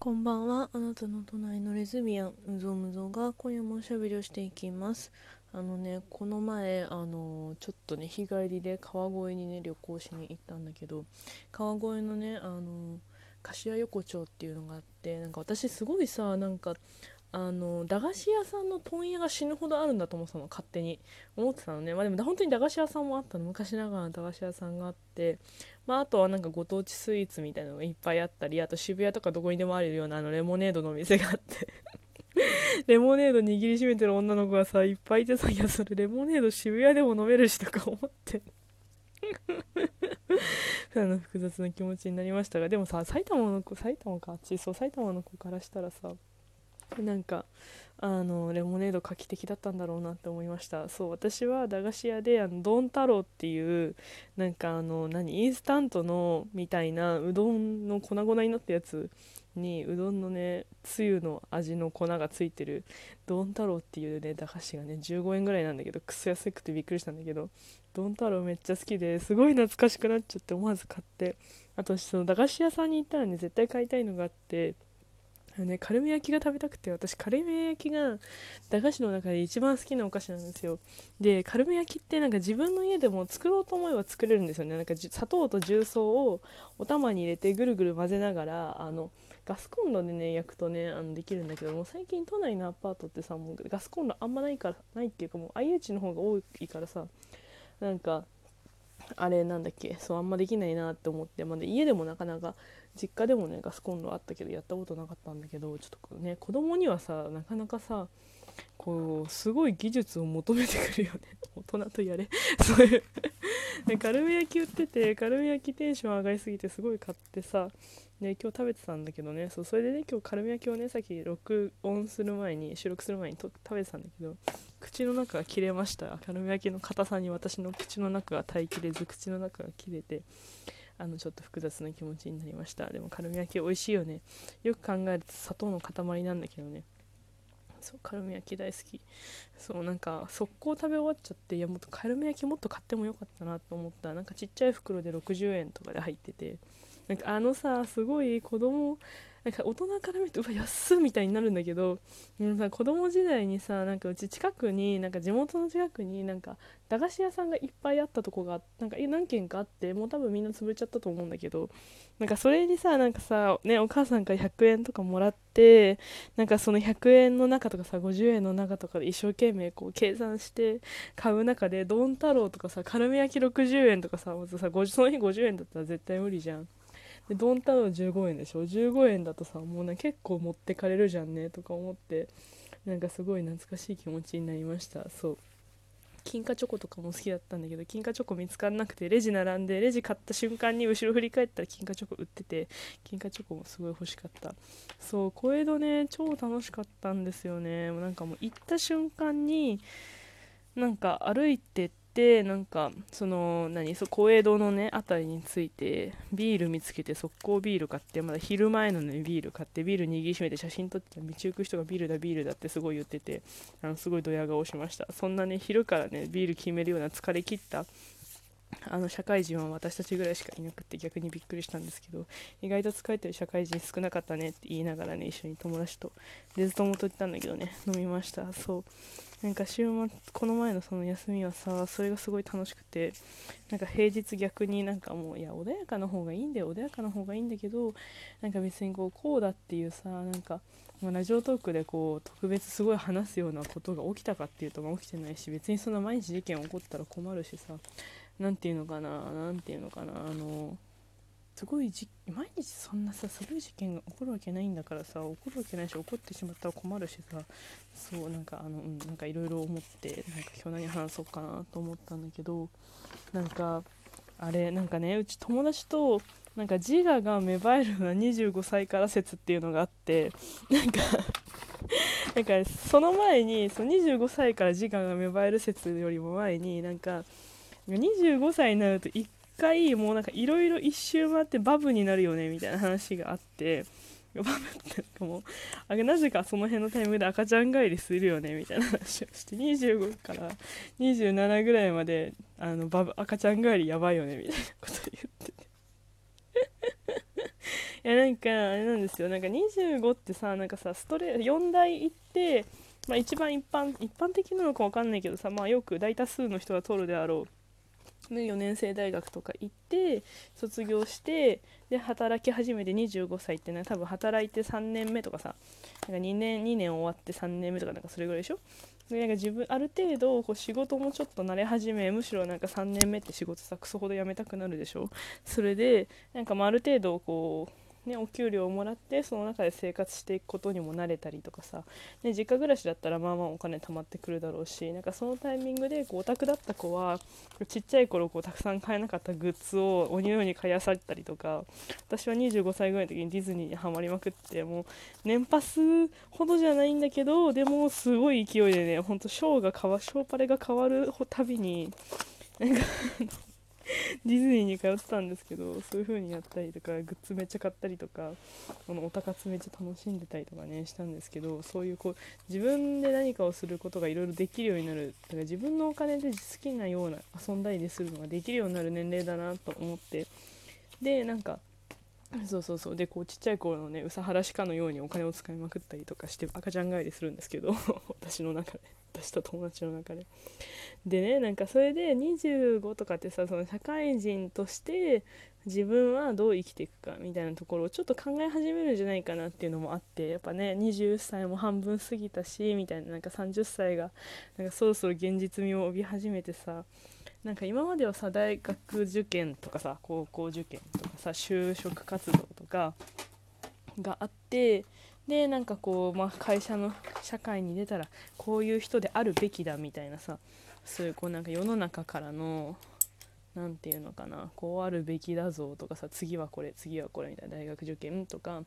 こんばんは。あなたの隣のレズビアン、うぞむぞが今夜もおしゃべりをしていきます。あのね、この前、あのちょっとね、日帰りで川越にね、旅行しに行ったんだけど、川越のね、あの柏横丁っていうのがあって、なんか私すごいさ、なんか、あの駄菓子屋さんの問屋が死ぬほどあるんだと思ってたの勝手に思ってたのね。まあでも本当に駄菓子屋さんもあったの。昔ながらの駄菓子屋さんがあって。まああとはなんかご当地スイーツみたいなのがいっぱいあったり。あと渋谷とかどこにでもあるようなあのレモネードのお店があって。レモネード握りしめてる女の子がさいっぱいいてさいやそれレモネード渋谷でも飲めるしとか思って。あの複雑な気持ちになりましたが。でもさ埼玉の子埼玉か。あっちそう埼玉の子からしたらさなんかあのレモネード画期的だったんだろうなって思いました。そう私は駄菓子屋であのドン太郎っていうなんかあの何インスタントのみたいなうどんの粉々になったやつにうどんのねつゆの味の粉がついてるドン太郎っていうね駄菓子がね15円ぐらいなんだけどくそ安くてびっくりしたんだけどドン太郎めっちゃ好きですごい懐かしくなっちゃって思わず買ってあとその駄菓子屋さんに行ったらね絶対買いたいのがあってあのね、カルメ焼きが食べたくて私カルメ焼きが駄菓子の中で一番好きなお菓子なんですよ。でカルメ焼きってなんか自分の家でも作ろうと思えば作れるんですよね。なんか砂糖と重曹をお玉に入れてぐるぐる混ぜながらあのガスコンロでね焼くとねあのできるんだけども最近都内のアパートってさもうガスコンロあんまないからないっていうかもう IH の方が多いからさなんかあれなんだっけそうあんまできないなって思って、まあ、家でもなかなか実家でもねガスコンロあったけどやったことなかったんだけどちょっとね子供にはさなかなかさこうすごい技術を求めてくるよね。大人とやれ。そういう。でカルメ焼き売っててカルメ焼きテンション上がりすぎてすごい買ってさで今日食べてたんだけどね。そうそれでね今日カルメ焼きをねさっき録音する前に収録する前に食べてたんだけど口の中が切れました。カルメ焼きの硬さに私の口の中が耐えきれず口の中が切れて。あのちょっと複雑な気持ちになりました。でもカルミ焼き美味しいよね。よく考えると砂糖の塊なんだけどね。そうカルメ焼き大好き。そうなんか速攻食べ終わっちゃっていやもっとカルメ焼きもっと買ってもよかったなと思った。なんかちっちゃい袋で60円とかで入ってて。なんかあのさすごい子供なんか大人から見るとうわ安っみたいになるんだけどでもさ子供時代にさなんかうち近くになんか地元の近くになんか駄菓子屋さんがいっぱいあったとこがなんか何軒かあってもう多分みんな潰れちゃったと思うんだけどなんかそれにさなんかさねお母さんから100円とかもらってなんかその100円の中とかさ50円の中とかで一生懸命こう計算して買う中でドン太郎とかさカルメ焼き60円とかさもうさその日50円だったら絶対無理じゃん。でドン太郎15円でしょ？15円だとさもうね結構持ってかれるじゃんねとか思ってなんかすごい懐かしい気持ちになりました。そう。金貨チョコとかも好きだったんだけど金貨チョコ見つからなくてレジ並んでレジ買った瞬間に後ろ振り返ったら金貨チョコ売ってて金貨チョコもすごい欲しかった。そう小江戸ね超楽しかったんですよね。なんかもう行った瞬間になんか歩いてってなんかその何そ小江戸のね辺りについてビール見つけて速攻ビール買ってまだ昼前のねビール買ってビール握りしめて写真撮って道行く人がビールだビールだってすごい言っててあのすごいドヤ顔しました。そんなね昼からねビール決めるような疲れ切ったあの社会人は私たちぐらいしかいなくて逆にびっくりしたんですけど意外と疲れてる社会人少なかったねって言いながらね一緒に友達とデズ友と行ったんだけどね飲みました。そう。なんか週末この前のその休みはさそれがすごい楽しくてなんか平日逆になんかもういや穏やかな方がいいんだよ穏やかな方がいいんだけどなんか別にこうこうだっていうさなんかラジオトークでこう特別すごい話すようなことが起きたかっていうとまあ起きてないし別にそんな毎日事件起こったら困るしさなんていうのかななんていうのかなあのすごいじ毎日そんなさすごい事件が起こるわけないんだからさ起こるわけないし起こってしまったら困るしさそうなんかあのうんなんかいろいろ思ってなんか今日何話そうかなと思ったんだけどなんかあれなんかねうち友達となんか自我が芽生えるのは25歳から説っていうのがあってなんか なんかその前にその25歳から自我が芽生える説よりも前になんか25歳になると1回もうなんかいろいろ一周回ってバブになるよねみたいな話があってバブってなんかもうあれなぜかその辺のタイミングで赤ちゃん帰りするよねみたいな話をして25から27ぐらいまであのバブ赤ちゃん帰りやばいよねみたいなこと言ってて。いやなんかあれなんですよ。なんか25ってさなんかさストレ4大行ってまあ、一番一般一般的なのか分かんないけどさ、まあ、よく大多数の人が取るであろう、ね、4年生大学とか行って卒業してで働き始めて25歳ってね多分働いて3年目とかさなんか2年2年終わって3年目とかなんかそれぐらいでしょ？でなんか自分ある程度こう仕事もちょっと慣れ始めむしろなんか3年目って仕事さクソほど辞めたくなるでしょ？それでなんかまあある程度こうね、お給料をもらってその中で生活していくことにも慣れたりとかさ、ね、実家暮らしだったらまあまあお金貯まってくるだろうしなんかそのタイミングでこうオタクだった子はちっちゃい頃こうたくさん買えなかったグッズを鬼のように買いあさったりとか私は25歳ぐらいの時にディズニーにはまりまくってもう年パスほどじゃないんだけどでもすごい勢いでねほんとショーが変わショーパレが変わるたびになんか ディズニーに通ってたんですけどそういう風にやったりとかグッズめっちゃ買ったりとかこのおたかつめっちゃ楽しんでたりとかねしたんですけどそういうこう自分で何かをすることがいろいろできるようになる。だから自分のお金で好きなような遊んだりするのができるようになる年齢だなと思って。でなんかそうそうそう。でこうちっちゃい頃のねうさはらしかのようにお金を使いまくったりとかして赤ちゃん帰りするんですけど 私の中で。私と友達の中で。でねなんかそれで25とかってさその社会人として自分はどう生きていくかみたいなところをちょっと考え始めるんじゃないかなっていうのもあってやっぱね20歳も半分過ぎたしみたいななんか30歳がなんかそろそろ現実味を帯び始めてさなんか今まではさ大学受験とかさ高校受験とかさ就職活動とかがあってでなんかこう、まあ、会社の社会に出たらこういう人であるべきだみたいなさそういうこうなんか世の中からの何て言うのかなこうあるべきだぞとかさ次はこれ次はこれみたいな大学受験とか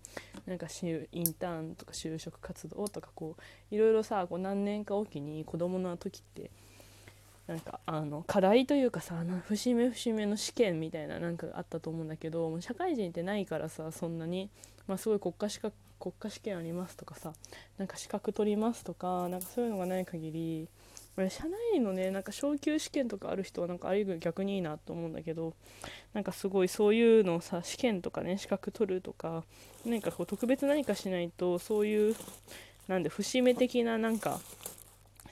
なんかインターンとか就職活動とかこういろいろさこう何年かおきに子供の時ってなんかあの課題というかさ節目節目の試験みたいななんかあったと思うんだけどもう社会人ってないからさそんなに、まあ、すごい国家資格国家試験ありますとかさなんか資格取りますとかなんかそういうのがない限り社内のねなんか昇級試験とかある人はなんかある逆にいいなと思うんだけどなんかすごいそういうのをさ試験とかね資格取るとか何かこう特別何かしないとそういうなんで節目的ななんか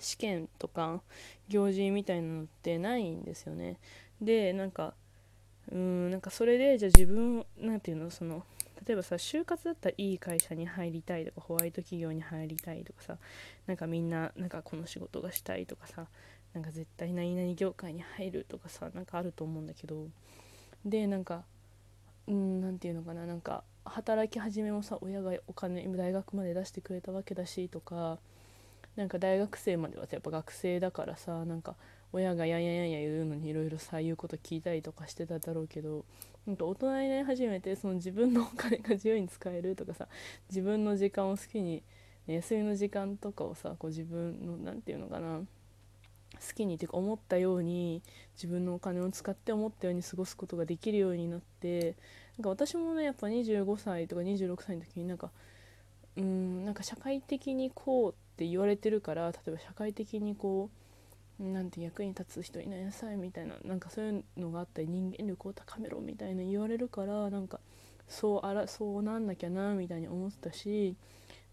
試験とか行事みたいなのってないんですよね。でなんかうんなんかそれでじゃあ自分なんていうのその例えばさ就活だったらいい会社に入りたいとかホワイト企業に入りたいとかさなんかみんななんかこの仕事がしたいとかさなんか絶対何々業界に入るとかさなんかあると思うんだけどでなんかうん何て言うのかななんか働き始めもさ親がお金大学まで出してくれたわけだしとかなんか大学生まではやっぱ学生だからさなんか親がやんやんやんや言うのにいろいろさ言うこと聞いたりとかしてただろうけどなんか大人になり始めてその自分のお金が自由に使えるとかさ自分の時間を好きに、休みの時間とかをさこう自分の何て言うのかな好きにっていうか思ったように自分のお金を使って思ったように過ごすことができるようになってなんか私もねやっぱ25歳とか26歳の時になんかうんなんか社会的にこうって言われてるから例えば社会的にこうなんて役に立つ人いないなさいみたいななんかそういうのがあったり人間力を高めろみたいな言われるからなんかそうあらそうなんなきゃなみたいに思ってたし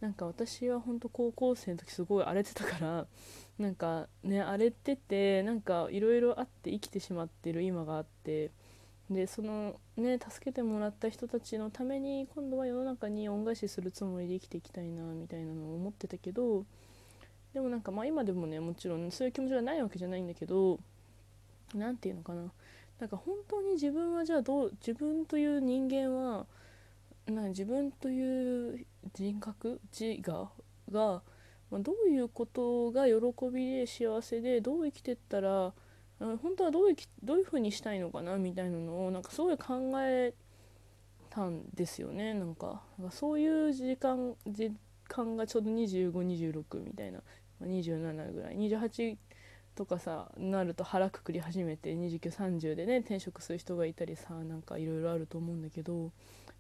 なんか私は本当高校生の時すごい荒れてたからなんかね荒れててなんかいろいろあって生きてしまってる今があってでそのね助けてもらった人たちのために今度は世の中に恩返しするつもりで生きていきたいなみたいなのを思ってたけどでもなんかまあ今でもねもちろんそういう気持ちがないわけじゃないんだけど何て言うのかな。なんか本当に自分はじゃあどう自分という人間はな自分という人格自我が、まあ、どういうことが喜びで幸せでどう生きてったら本当はどういうどういう風にしたいのかなみたいなのをなんかすごい考えたんですよね。なんかそういう時間時間がちょうど2526みたいな、27ぐらい。28とかさなると腹くくり始めて2930でね転職する人がいたりさなんかいろいろあると思うんだけど、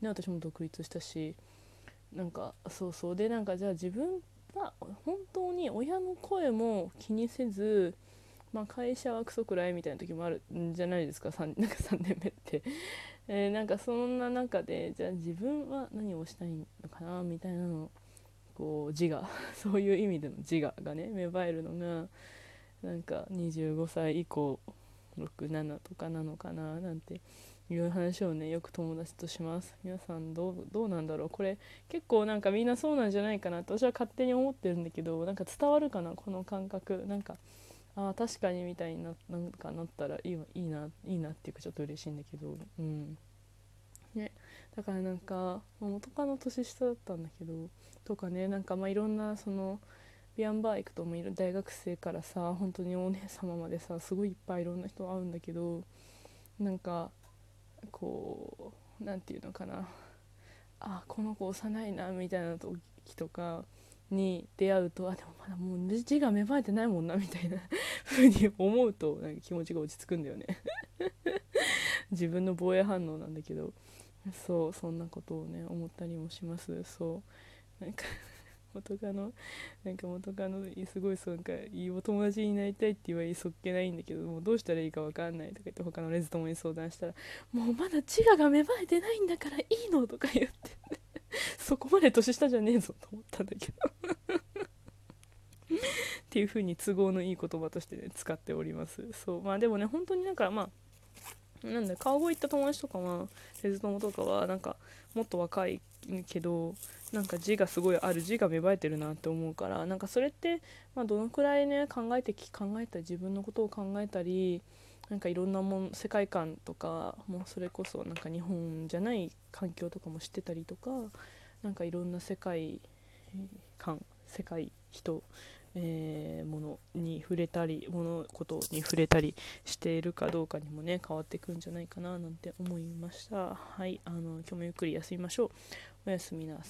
ね、私も独立したしなんかそうそう。でなんかじゃあ自分は本当に親の声も気にせずまあ、会社はクソくらいみたいな時もあるんじゃないですか？3, なんか3年目って。え、なんかそんな中でじゃあ自分は何をしたいのかな？みたいなのこう自我。そういう意味での自我がね芽生えるのがなんか25歳以降67とかなのかな？なんていう話をねよく友達とします。皆さんどうどうなんだろう？これ結構なんかみんなそうなんじゃないかなと私は勝手に思ってるんだけどなんか伝わるかな？この感覚。なんかああ確かにみたいにななんかなったらいいいいないいなっていうかちょっと嬉しいんだけどうん。ね。だからなんか元カノ年下だったんだけどとかねなんかまあいろんなそのビアンバー行くともいる大学生からさ本当にお姉様までさすごいいっぱいいろんな人会うんだけどなんかこう何て言うのかな。あこの子幼いなみたいな時とかに出会うとあでもまだもう字が芽生えてないもんなみたいな 風に思うとなんか気持ちが落ち着くんだよね。自分の防衛反応なんだけど。そうそんなことをね思ったりもします。そう。なんか 元カノなんか元カノすごいそうなんかいいお友達になりたいって言われそっけないんだけどもうどうしたらいいか分かんないとか言って他のレズ友に相談したらもうまだ自我が芽生えてないんだからいいのとか言って。そこまで年下じゃねえぞと思ったんだけど。っていう風に都合のいい言葉としてね使っております。そう。まあでもね本当になんかまあなんだ川越行った友達とかはレズ友とかはなんかもっと若いけどなんか字がすごいある字が芽生えてるなって思うからなんかそれって、まあ、どのくらいね考えて考えたり自分のことを考えたりなんかいろんなもん世界観とかもうそれこそなんか日本じゃない環境とかも知ってたりとかなんかいろんな世界観世界人えー、ものに触れたり物事に触れたりしているかどうかにもね変わってくんじゃないかななんて思いました。はいあの今日もゆっくり休みましょう。おやすみなさい。